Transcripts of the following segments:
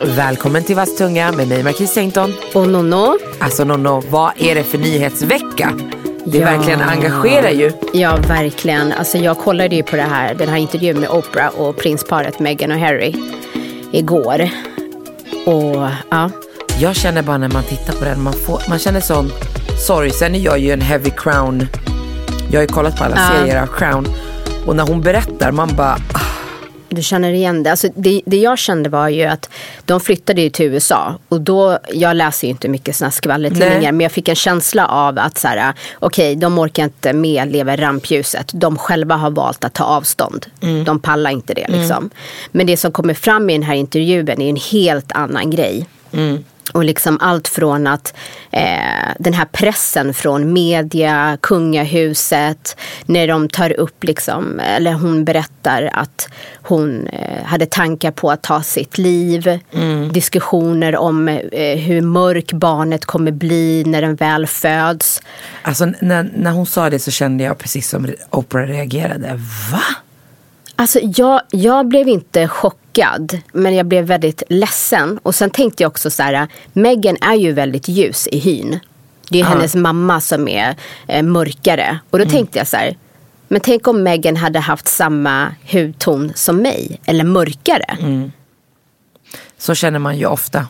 Välkommen till Vass tunga med mig Marquis Sainton. Och Nonno. Alltså Nonno, vad är det för nyhetsvecka? Det Ja. verkligen engagerar ju. Ja, verkligen. Alltså, jag kollade ju på det här, den här intervjun med Oprah och prinsparet Meghan och Harry igår. Och ja, Jag känner bara när man tittar på den, man, får, man känner sån sorg. Sen är jag ju en heavy crown. Jag har ju kollat på alla Ja. serier av crown. Och när hon berättar, man bara, ah, du känner igen det. Alltså, det. Det jag kände var ju att de flyttade ju till USA. Och då, jag läser ju inte mycket sådana skvallertidningar. Men jag fick en känsla av att så här, okej, de orkar inte med leva i rampljuset. De själva har valt att ta avstånd. De pallar inte det liksom. Men det som kommer fram i den här intervjun är en helt annan grej. Och liksom allt från att eh, den här pressen från media, kungahuset, när de tar upp liksom, eller hon berättar att hon eh, hade tankar på att ta sitt liv. Diskussioner om eh, hur mörk barnet kommer bli när den väl föds. alltså när, när hon sa det så kände jag precis som Oprah reagerade. Va? Alltså jag, jag blev inte chockad, men jag blev väldigt ledsen. Och sen tänkte jag också så här, Meghan är ju väldigt ljus i hyn. Det är ju hennes mamma som är eh, mörkare. Och då tänkte jag så här, men tänk om Meghan hade haft samma hudton som mig, eller mörkare. Så känner man ju ofta.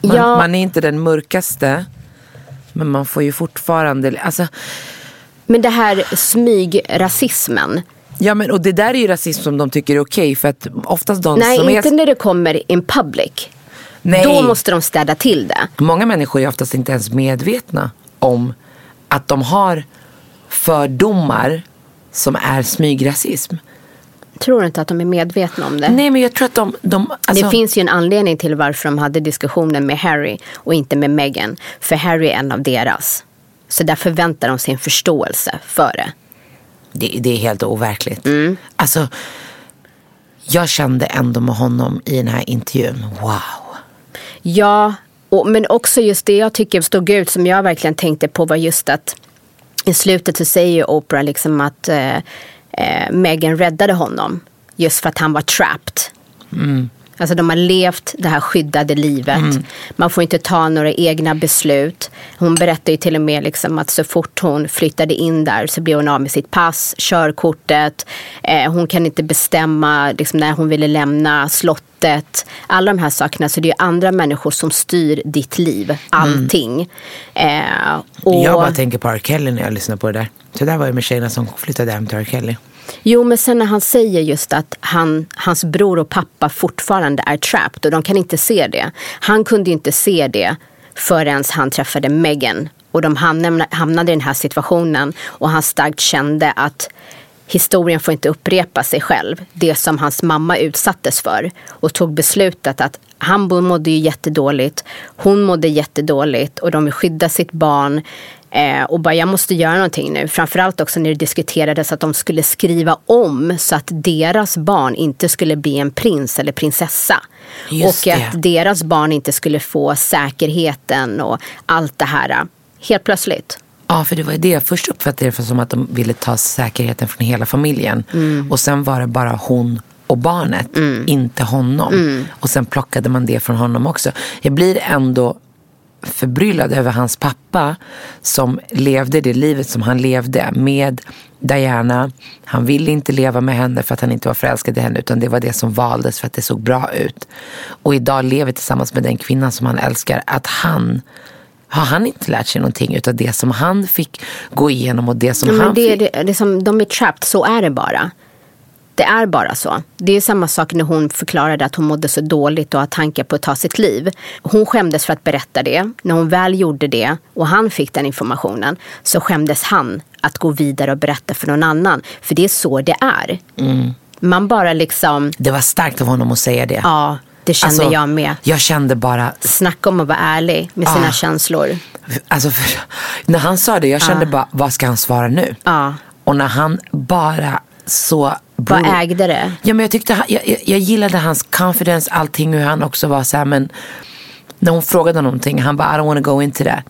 Man, Ja. man är inte den mörkaste. Men man får ju fortfarande, alltså Men det här smygrasismen. Ja men och det där är ju rasism som de tycker är okej för att oftast de Nej, som inte är... när det kommer in public. Nej, Då måste de städa till det. många människor är oftast inte ens medvetna om att de har fördomar som är smygrasism. Tror du inte att de är medvetna om det? Nej men jag tror att de, de alltså, det finns ju en anledning till varför de hade diskussionen med Harry och inte med Meghan. För Harry är en av deras. Så där förväntar de sig en förståelse för det. Det, det är helt overkligt. Mm. Alltså, jag kände ändå med honom i den här intervjun, wow. Ja, och, men också just det jag tycker stod ut som jag verkligen tänkte på var just att i slutet så säger ju Oprah liksom att eh, eh, Meghan räddade honom. Just för att han var trapped. Alltså de har levt det här skyddade livet. Man får inte ta några egna beslut. Hon berättar ju till och med liksom att så fort hon flyttade in där så blev hon av med sitt pass, körkortet. Eh, hon kan inte bestämma liksom, när hon ville lämna slottet. Alla de här sakerna. Så det är andra människor som styr ditt liv. Allting. Eh, och... Jag bara tänker på R. Kelly när jag lyssnar på det där. Så där var det med tjejerna som flyttade hem till R. Kelly. Jo, men sen när han säger just att han, hans bror och pappa fortfarande är trapped och de kan inte se det. Han kunde inte se det förrän han träffade Meghan och de hamnade, hamnade i den här situationen och han starkt kände att historien får inte upprepa sig själv. Det som hans mamma utsattes för och tog beslutet att han mådde ju jättedåligt, hon mådde jättedåligt och de vill skydda sitt barn. Eh, och bara jag måste göra någonting nu. Framförallt också när det diskuterades att de skulle skriva om så att deras barn inte skulle bli en prins eller prinsessa. Just och det. att deras barn inte skulle få säkerheten och allt det här. Helt plötsligt. Ja, för det var det. Först uppfattade jag det som att de ville ta säkerheten från hela familjen. Och sen var det bara hon och barnet, inte honom. Och sen plockade man det från honom också. Jag blir ändå förbryllad över hans pappa som levde det livet som han levde med Diana. Han ville inte leva med henne för att han inte var förälskad i henne utan det var det som valdes för att det såg bra ut. Och idag lever tillsammans med den kvinnan som han älskar. Att han har han inte lärt sig någonting utav det som han fick gå igenom och det som Ja, men han det, fick. det, det som, de är trapped, så är det bara. Det är bara så. Det är samma sak när hon förklarade att hon mådde så dåligt och har tankar på att ta sitt liv. Hon skämdes för att berätta det. När hon väl gjorde det och han fick den informationen så skämdes han att gå vidare och berätta för någon annan. För det är så det är. Man bara liksom, Det var starkt av honom att säga det. ja, det kände Alltså, jag med. Jag kände bara, Snacka om att vara ärlig med sina Ah. känslor. alltså, för, när han sa det, jag kände bara, vad ska han svara nu? Ja. Och när han bara så... Vad bro- ägde det? Ja, men jag, tyckte, jag, jag, jag gillade hans confidence, allting, hur han också var så här, men när hon frågade någonting, han bara, I don't want to go into that.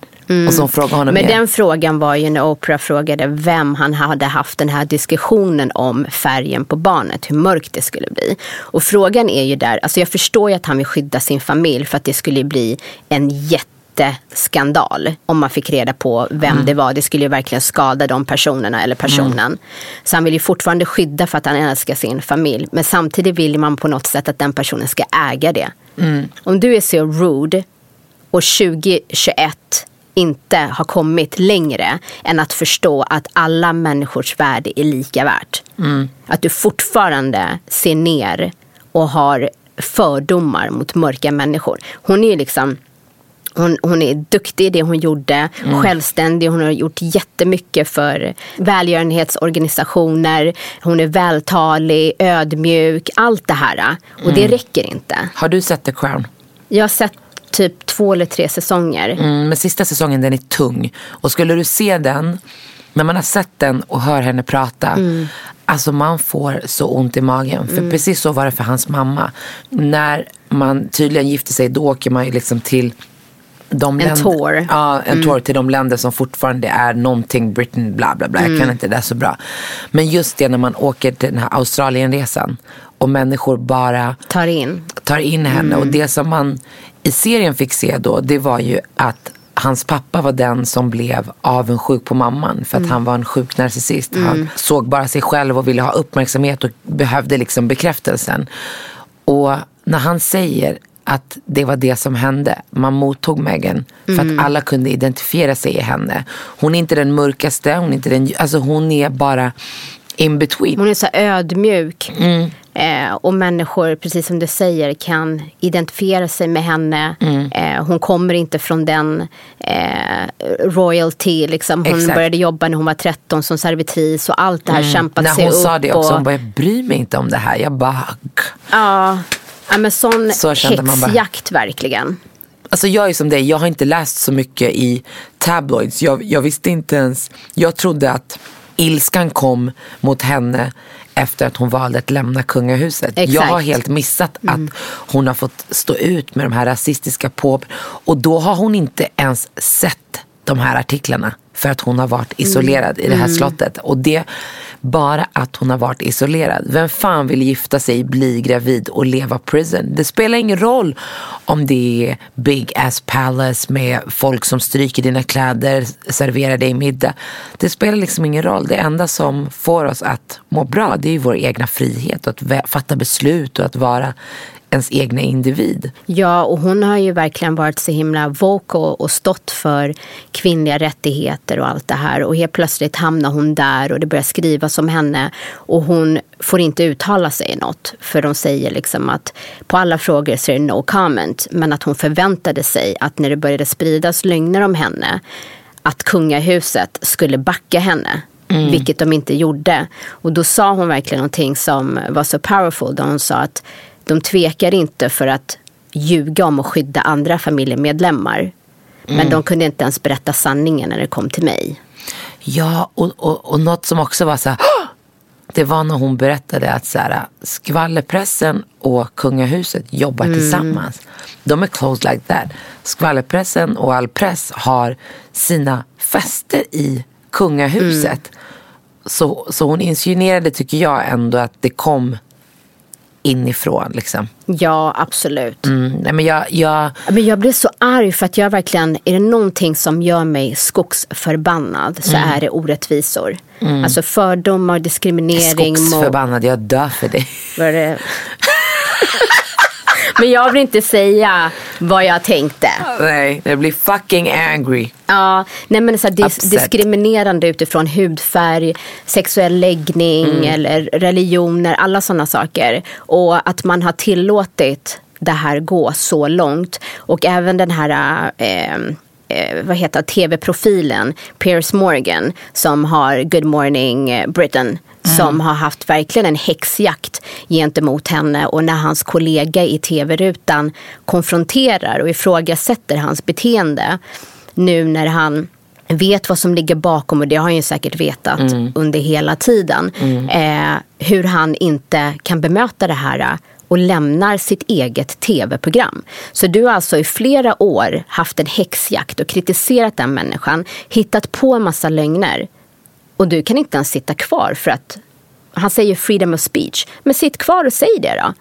Och så hon frågade honom Men igen. den frågan var ju när Oprah frågade vem han hade haft den här diskussionen om färgen på barnet, hur mörkt det skulle bli. Och frågan är ju där, alltså jag förstår ju att han vill skydda sin familj för att det skulle bli en jätteskandal om man fick reda på vem Mm. det var. Det skulle ju verkligen skada de personerna eller personen. Så han vill ju fortfarande skydda för att han älskar sin familj. Men samtidigt vill man på något sätt att den personen ska äga det. Mm. Om du är så rude och 2021 inte har kommit längre än att förstå att alla människors värde är lika värt. Att du fortfarande ser ner och har fördomar mot mörka människor. Hon är ju liksom hon, hon är duktig i det hon gjorde, självständig, hon har gjort jättemycket för välgörenhetsorganisationer, hon är vältalig, ödmjuk, allt det här. Och det räcker inte. Har du sett The Crown? Jag har sett typ två eller tre säsonger. Mm, men sista säsongen den är tung. Och skulle du se den, när man har sett den och hör henne prata. Mm. Alltså man får så ont i magen. För precis så var det för hans mamma. När man tydligen gifter sig då åker man ju liksom till de En länder- tour. Mm. Ja, en tour till de länder som fortfarande är någonting Britain, bla bla bla. Mm. Jag kan inte det så bra. Men just det när man åker till den här Australienresan och människor bara Tar in. tar in henne. Mm. Och det som man i serien fick se då, det var ju att hans pappa var den som blev avundsjuk på mamman för att Mm. han var en sjuk narcissist. Han såg bara sig själv och ville ha uppmärksamhet och behövde liksom bekräftelsen. Och när han säger att det var det som hände. Man mottog Megan för Mm. att alla kunde identifiera sig i henne. Hon är inte den mörkaste, hon är, inte den, alltså hon är bara in between. Hon är så ödmjuk. Eh, och människor, precis som du säger, kan identifiera sig med henne. Eh, hon kommer inte från den eh, royalty. Liksom. Hon Exakt. började jobba när hon var 13 som servitris och allt det här kämpat När sig hon upp. sa det också, och, hon bara, jag bryr mig inte om det här. Jag bara, ja, ja, men sån Så kände man bara. hetsjakt verkligen. Alltså jag är som dig, jag har inte läst så mycket i tabloids. Jag, jag visste inte ens, jag trodde att ilskan kom mot henne efter att hon valde att lämna kungahuset. Jag Exakt. har helt missat att hon har fått stå ut med de här rasistiska på Och då har hon inte ens sett de här artiklarna för att hon har varit isolerad i det här slottet. Och det, bara att hon har varit isolerad. Vem fan vill gifta sig, bli gravid och leva prison? Det spelar ingen roll om det är big ass palace med folk som stryker dina kläder, serverar dig middag. Det spelar liksom ingen roll. Det enda som får oss att må bra det är ju vår egna frihet och att fatta beslut och att vara ens egna individ. Ja, och hon har ju verkligen varit så himla vocal och stått för kvinnliga rättigheter och allt det här. Och helt plötsligt hamnar hon där och det börjar skrivas om henne. Och hon får inte uttala sig i något. För de säger liksom att på alla frågor så är det no comment. Men att hon förväntade sig att när det började spridas lögner om henne att kungahuset skulle backa henne. Vilket de inte gjorde. Och då sa hon verkligen någonting som var så powerful. Då hon sa att de tvekar inte för att ljuga om att skydda andra familjemedlemmar. Men de kunde inte ens berätta sanningen när det kom till mig. Ja, och, och, och något som också var så här, det var när hon berättade att så här, skvallerpressen och kungahuset jobbar tillsammans. De är close like that. Skvallerpressen och all press har sina fester i kungahuset. Så, så hon insinuerade, tycker jag, ändå att det kom inifrån. Liksom. Ja, absolut. Mm, nej, men jag, jag, Men jag blev så arg för att jag verkligen, är det någonting som gör mig skogsförbannad så är det orättvisor. Alltså fördomar, diskriminering. mot- skogsförbannad, jag dör för dig. Vad är det? Men jag vill inte säga vad jag tänkte. Nej, jag blir fucking angry. Ja, nej men så dis- Upset. diskriminerande utifrån hudfärg, sexuell läggning Mm. eller religioner, alla sådana saker. Och att man har tillåtit det här gå så långt. Och även den här eh, eh, vad heter tv-profilen Piers Morgan som har Good Morning eh, Britain mm. som har haft verkligen en häxjakt gentemot henne och när hans kollega i tv-rutan konfronterar och ifrågasätter hans beteende nu när han vet vad som ligger bakom och det har han ju säkert vetat mm. under hela tiden. Mm. Eh, hur han inte kan bemöta det här och lämnar sitt eget tv-program. Så du har alltså i flera år haft en häxjakt och kritiserat den människan, hittat på en massa lögner och du kan inte ens sitta kvar för att han säger freedom of speech. Men sitt kvar och säg det då.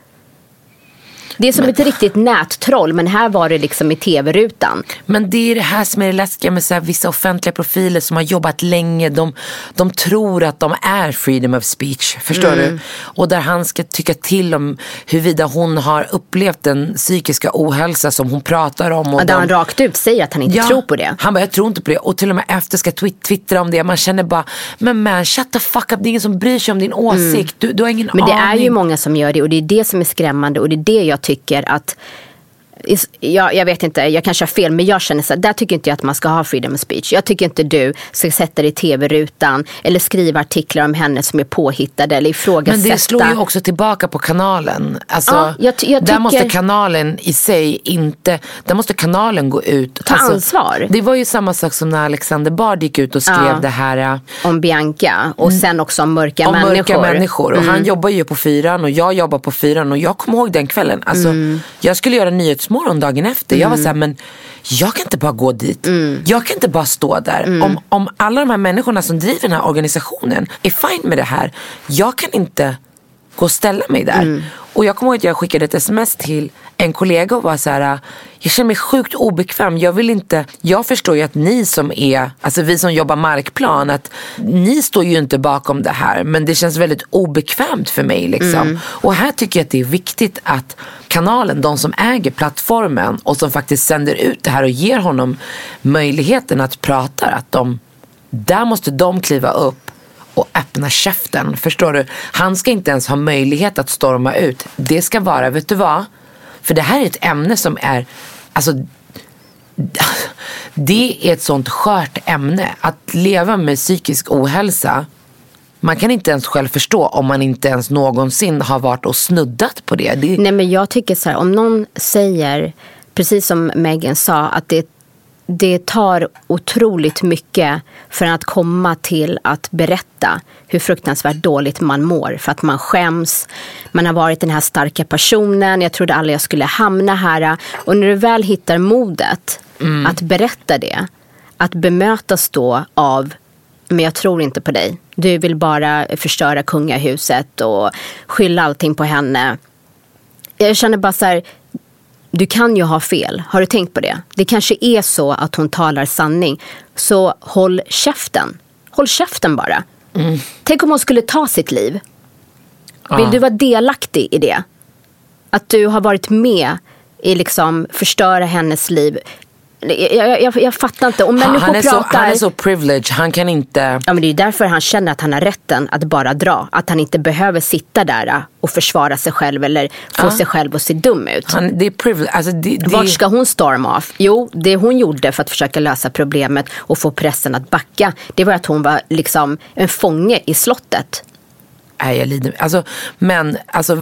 Det är som men, ett riktigt nättroll men här var det liksom i tv-rutan. Men det är det här som är det läskiga med så här, vissa offentliga profiler som har jobbat länge. De, de tror att de är freedom of speech. Förstår mm. du? Och där han ska tycka till om huruvida hon har upplevt den psykiska ohälsa som hon pratar om. Och ja, där de... han rakt ut säger att han inte ja, tror på det. Han bara, jag tror inte på det. Och till och med efter ska twittra om det. Man känner bara, men man shut the fuck up. Det är ingen som bryr sig om din mm. åsikt. Mm. Du, du har ingen Men det aning. är ju många som gör det och det är det som är skrämmande och det är det jag tycker att jag, jag vet inte, jag kanske har fel, men jag känner så här, där tycker inte jag att man ska ha freedom of speech. Jag tycker inte du ska sätta dig i tv-rutan eller skriva artiklar om henne som är påhittade eller ifrågasätta. Men det slår ju också tillbaka på kanalen. Alltså, ja, jag, jag tycker... Där måste kanalen i sig inte, där måste kanalen gå ut. Ta alltså, ansvar. Det var ju samma sak som när Alexander Bard gick ut och skrev ja, det här. Äh, om Bianca och mm. sen också om mörka om människor. Mörka människor. Och mm. han jobbar ju på fyran och jag jobbar på fyran och jag kommer ihåg den kvällen. Alltså, mm. Jag skulle göra nyhetsmorgon dagen efter. Mm. Jag var såhär, men jag kan inte bara gå dit. Mm. Jag kan inte bara stå där. Mm. Om, om alla de här människorna som driver den här organisationen är fine med det här. Jag kan inte gå och ställa mig där. Mm. Och jag kommer ihåg att jag skickade ett sms till en kollega och var så här, jag känner mig sjukt obekväm. Jag vill inte, jag förstår ju att ni som är, alltså vi som jobbar markplan, att ni står ju inte bakom det här. Men det känns väldigt obekvämt för mig liksom. Mm. Och här tycker jag att det är viktigt att kanalen, de som äger plattformen och som faktiskt sänder ut det här och ger honom möjligheten att prata, att de, där måste de kliva upp och öppna käften. Förstår du? Han ska inte ens ha möjlighet att storma ut. Det ska vara, vet du vad? För det här är ett ämne som är, alltså det är ett sånt skört ämne. Att leva med psykisk ohälsa, man kan inte ens själv förstå om man inte ens någonsin har varit och snuddat på det. det... Nej men jag tycker så här, om någon säger, precis som Megan sa, att det är det tar otroligt mycket för att komma till att berätta hur fruktansvärt dåligt man mår. För att man skäms, man har varit den här starka personen, jag trodde aldrig jag skulle hamna här. Och när du väl hittar modet mm. att berätta det, att bemötas då av men jag tror inte på dig. Du vill bara förstöra kungahuset och skylla allting på henne. Jag känner bara så här, du kan ju ha fel. Har du tänkt på det? Det kanske är så att hon talar sanning. Så håll käften. Håll käften bara. Mm. Tänk om hon skulle ta sitt liv. Ja. Vill du vara delaktig i det? Att du har varit med i liksom förstöra hennes liv. Jag, jag, jag, fattar inte. Om han, han, är pratar... så, han är så privileged. Han kan inte... Ja, men det är därför han känner att han har rätten att bara dra. Att han inte behöver sitta där och försvara sig själv eller få ja. sig själv att se dum ut. Han, det är privilege. Alltså, det, det... Vart ska hon storma off? Jo, det hon gjorde för att försöka lösa problemet och få pressen att backa. Det var att hon var liksom en fånge i slottet. Nej, jag lider. Alltså, men alltså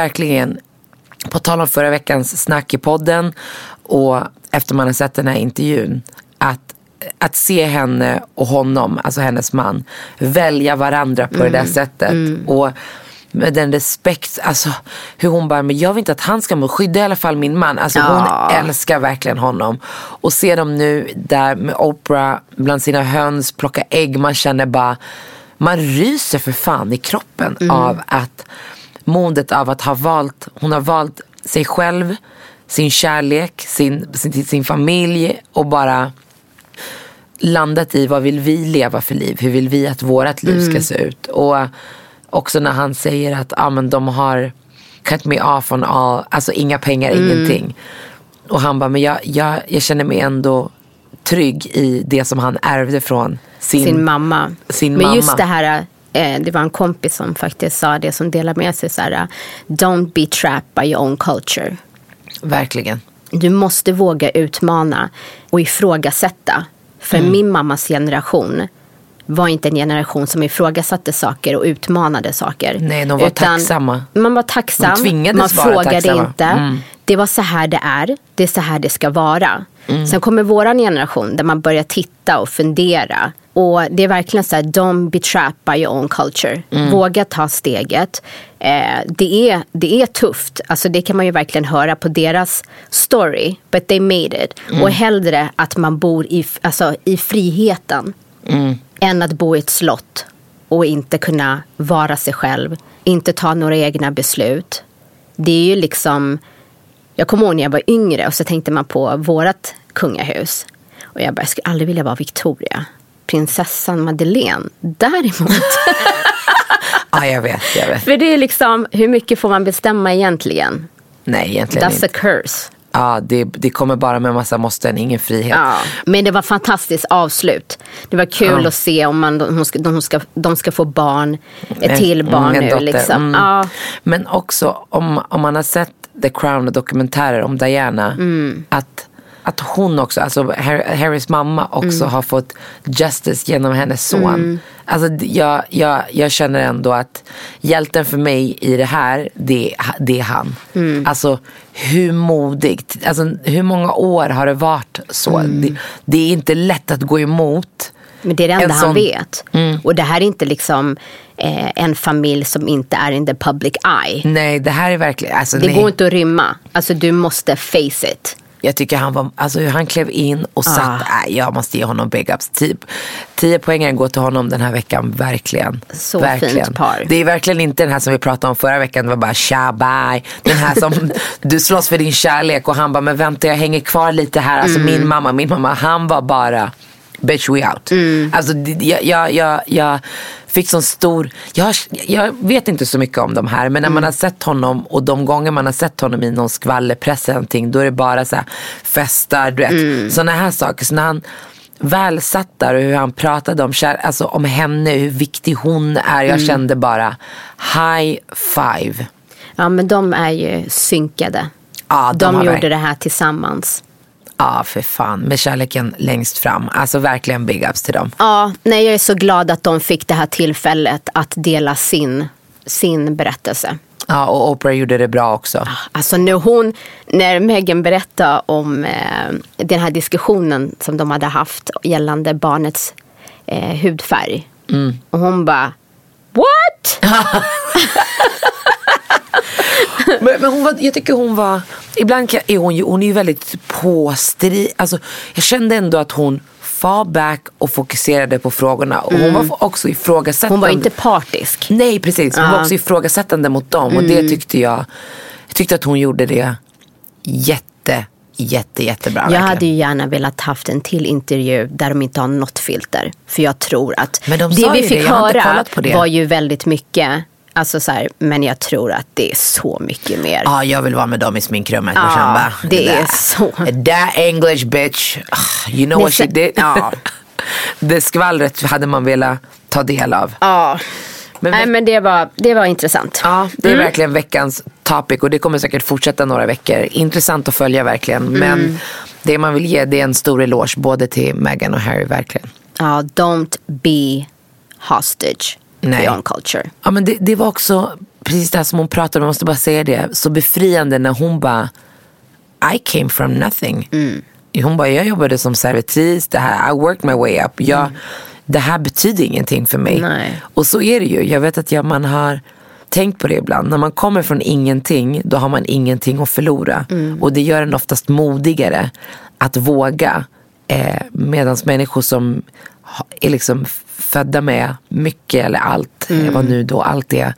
Verkligen på tal om förra veckans snack i podden och efter man har sett den här intervjun. Att, att se henne och honom, alltså hennes man, välja varandra på det där sättet. Och med den respekt, alltså hur hon bara, men jag vill inte att han ska må, skydda i alla fall min man. Alltså hon älskar verkligen honom. Och se dem nu där med Oprah bland sina höns, plocka ägg, man känner bara, man ryser för fan i kroppen av att modet av att ha valt, hon har valt sig själv, sin kärlek, sin, sin, sin familj och bara landat i vad vill vi leva för liv? Hur vill vi att vårt liv ska se ut? Och också när han säger att ah, men de har cut me off on all, alltså inga pengar, ingenting. Och han bara, men jag, jag, jag känner mig ändå trygg i det som han ärvde från sin, sin mamma. Sin Men mamma. just det här, eh, det var en kompis som faktiskt sa det som delar med sig så här, don't be trapped by your own culture. Verkligen. Du måste våga utmana och ifrågasätta. För Mm. min mammas generation var inte en generation som ifrågasatte saker och utmanade saker. Nej, de var tacksamma. Man var tacksam, De tvingades man frågade tacksamma. inte. Mm. Det var så här det är, det är så här det ska vara. Mm. Sen kommer våran generation där man börjar titta och fundera. Och det är verkligen så här, don't be trapped by your own culture. Mm. Våga ta steget. Eh, det, är, det är tufft, alltså det kan man ju verkligen höra på deras story. But they made it. Mm. Och hellre att man bor i, alltså, i friheten. Mm. Än att bo i ett slott och inte kunna vara sig själv. Inte ta några egna beslut. Det är ju liksom, jag kommer ihåg när jag var yngre och så tänkte man på vårat kungahus. Och jag bara, jag skulle aldrig vilja vara Victoria. Prinsessan Madeleine. Däremot. Ja, jag vet, jag vet. För det är liksom, hur mycket får man bestämma egentligen? Nej, egentligen That's inte. a curse. Ja, det, det kommer bara med massa måsten, ingen frihet. Ja, men det var fantastiskt avslut. Det var kul att se om man, de, ska, de, ska, de ska få barn, ett till barn en nu. Liksom. Mm. Ja. Men också om, om man har sett The Crown och dokumentärer om Diana. Mm. Att, att hon också, alltså Har- Harrys mamma också Mm. har fått justice genom hennes son. Alltså d- jag, jag, jag känner ändå att hjälten för mig i det här, det, det är han. Mm. Alltså hur modigt, alltså hur många år har det varit så? Mm. Det, det är inte lätt att gå emot. Men det är det enda En han sån- vet. Mm. Och det här är inte liksom eh, en familj som inte är in the public eye. Nej, det här är verkligen, alltså Det nej. går inte att rymma. Alltså du måste face it. Jag tycker han var, alltså hur han klev in och satt, Ah. nej, jag måste ge honom big ups. Tio, poängare går till honom den här veckan, verkligen. Så verkligen. fint par. Det är verkligen inte den här som vi pratade om förra veckan, det var bara tja bye. Den här som, du slåss för din kärlek och han bara, men vänta jag hänger kvar lite här. Alltså Mm. min mamma, min mamma, han var bara bitch we out. Mm. Alltså jag, jag, jag, jag fick sån stor, jag, jag vet inte så mycket om de här men när Mm. man har sett honom och de gånger man har sett honom i någon skvallerpress eller någonting då är det bara så här festar, du vet. Mm. Sådana här saker. Så när han väl satt där och hur han pratade om, kär, alltså om henne, hur viktig hon är. Mm. Jag kände bara high five. Ja men de är ju synkade. Ja, de de gjorde verk- det här tillsammans. Ja, för fan. Med kärleken längst fram. Alltså verkligen big ups till dem. Ja, nej, jag är så glad att de fick det här tillfället att dela sin, sin berättelse. Ja, och Oprah gjorde det bra också. Alltså när hon, när Megan berättade om eh, den här diskussionen som de hade haft gällande barnets eh, hudfärg. Mm. Och hon bara, what? Men, men hon var, jag tycker hon var, ibland kan, är hon ju, hon är ju väldigt påstri. Alltså, jag kände ändå att hon far back och fokuserade på frågorna. Och hon var också ifrågasättande. Mm. Hon var inte partisk. Nej precis, hon Ja. var också ifrågasättande mot dem. Och det tyckte jag, jag tyckte att hon gjorde det jätte, jätte, jättebra. Jag verkligen. hade ju gärna velat haft en till intervju där de inte har något filter. För jag tror att de det vi fick det, höra var ju väldigt mycket. Alltså så här, men jag tror att det är så mycket mer. Ja, jag vill vara med dem i sminkrummet. Ja, sen bara, det är så. That English bitch, ah, you know Det what she did? ja. det skvallret hade man velat ta del av. Ja. Men Nej men det var, det var intressant. Ja, det är Mm. verkligen veckans topic och det kommer säkert fortsätta några veckor. Intressant att följa verkligen. Mm. Men det man vill ge det är en stor eloge både till Meghan och Harry verkligen. Ja, don't be hostage Nej. own culture. Ja men det, det var också precis det här som hon pratade om, jag måste bara säga det, så befriande när hon bara, I came from nothing. Mm. Hon bara, jag jobbade som servitris, det här, I worked my way up. Jag, Det här betyder ingenting för mig. Nej. Och så är det ju. Jag vet att jag, man har tänkt på det ibland. När man kommer från ingenting, då har man ingenting att förlora. Och det gör en oftast modigare att våga. Eh, Medan människor som är liksom födda med mycket eller allt, eh, vad nu då allt är.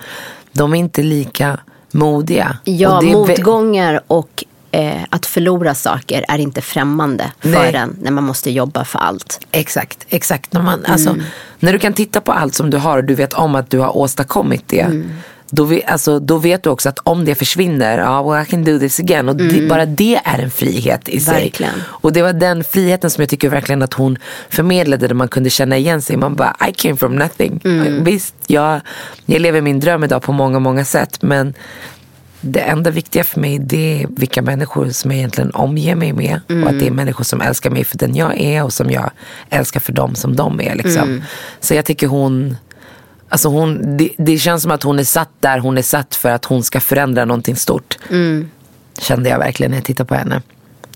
De är inte lika modiga. Ja, Och motgångar och eh, att förlora saker är inte främmande för en när man måste jobba för allt. Exakt, exakt. När, man, alltså, Mm. när du kan titta på allt som du har och du vet om att du har åstadkommit det. Mm. Då, vi, alltså, då vet du också att om det försvinner, ja, well, I can do this again. Och det, bara det är en frihet i sig. Mm. Verkligen. Och det var den friheten som jag tycker verkligen att hon förmedlade där man kunde känna igen sig. Man bara, I came from nothing. Mm. Visst, jag, jag lever min dröm idag på många, många sätt. Men det enda viktiga för mig det är vilka människor som jag egentligen omger mig med. Och att det är människor som älskar mig för den jag är och som jag älskar för dem som de är. Liksom. Så jag tycker hon, alltså hon det, det känns som att hon är satt där hon är satt för att hon ska förändra någonting stort. Kände jag verkligen när jag tittade på henne.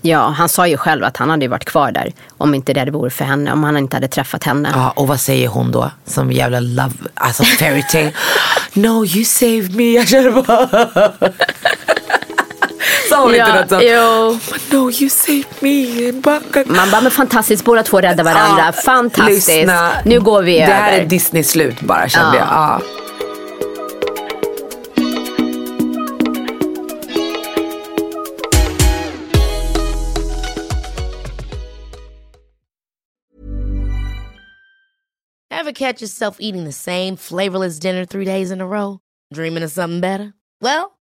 Ja, han sa ju själv att han hade varit kvar där om inte det vore för henne, om han inte hade träffat henne. Ja, och vad säger hon då? Som jävla love, alltså fairy tale. no you saved me. Jag känner bara... Sa hon inte något sånt? jo. No you saved me. Man bara, men fantastiskt, båda två räddar varandra. Ja, Fantastiskt. lyssna. Nu går vi Det över. här är Disney-slut bara kände Ja. jag. Ja. Ever catch yourself eating the same flavorless dinner three days in a row? Dreaming of something better? Well,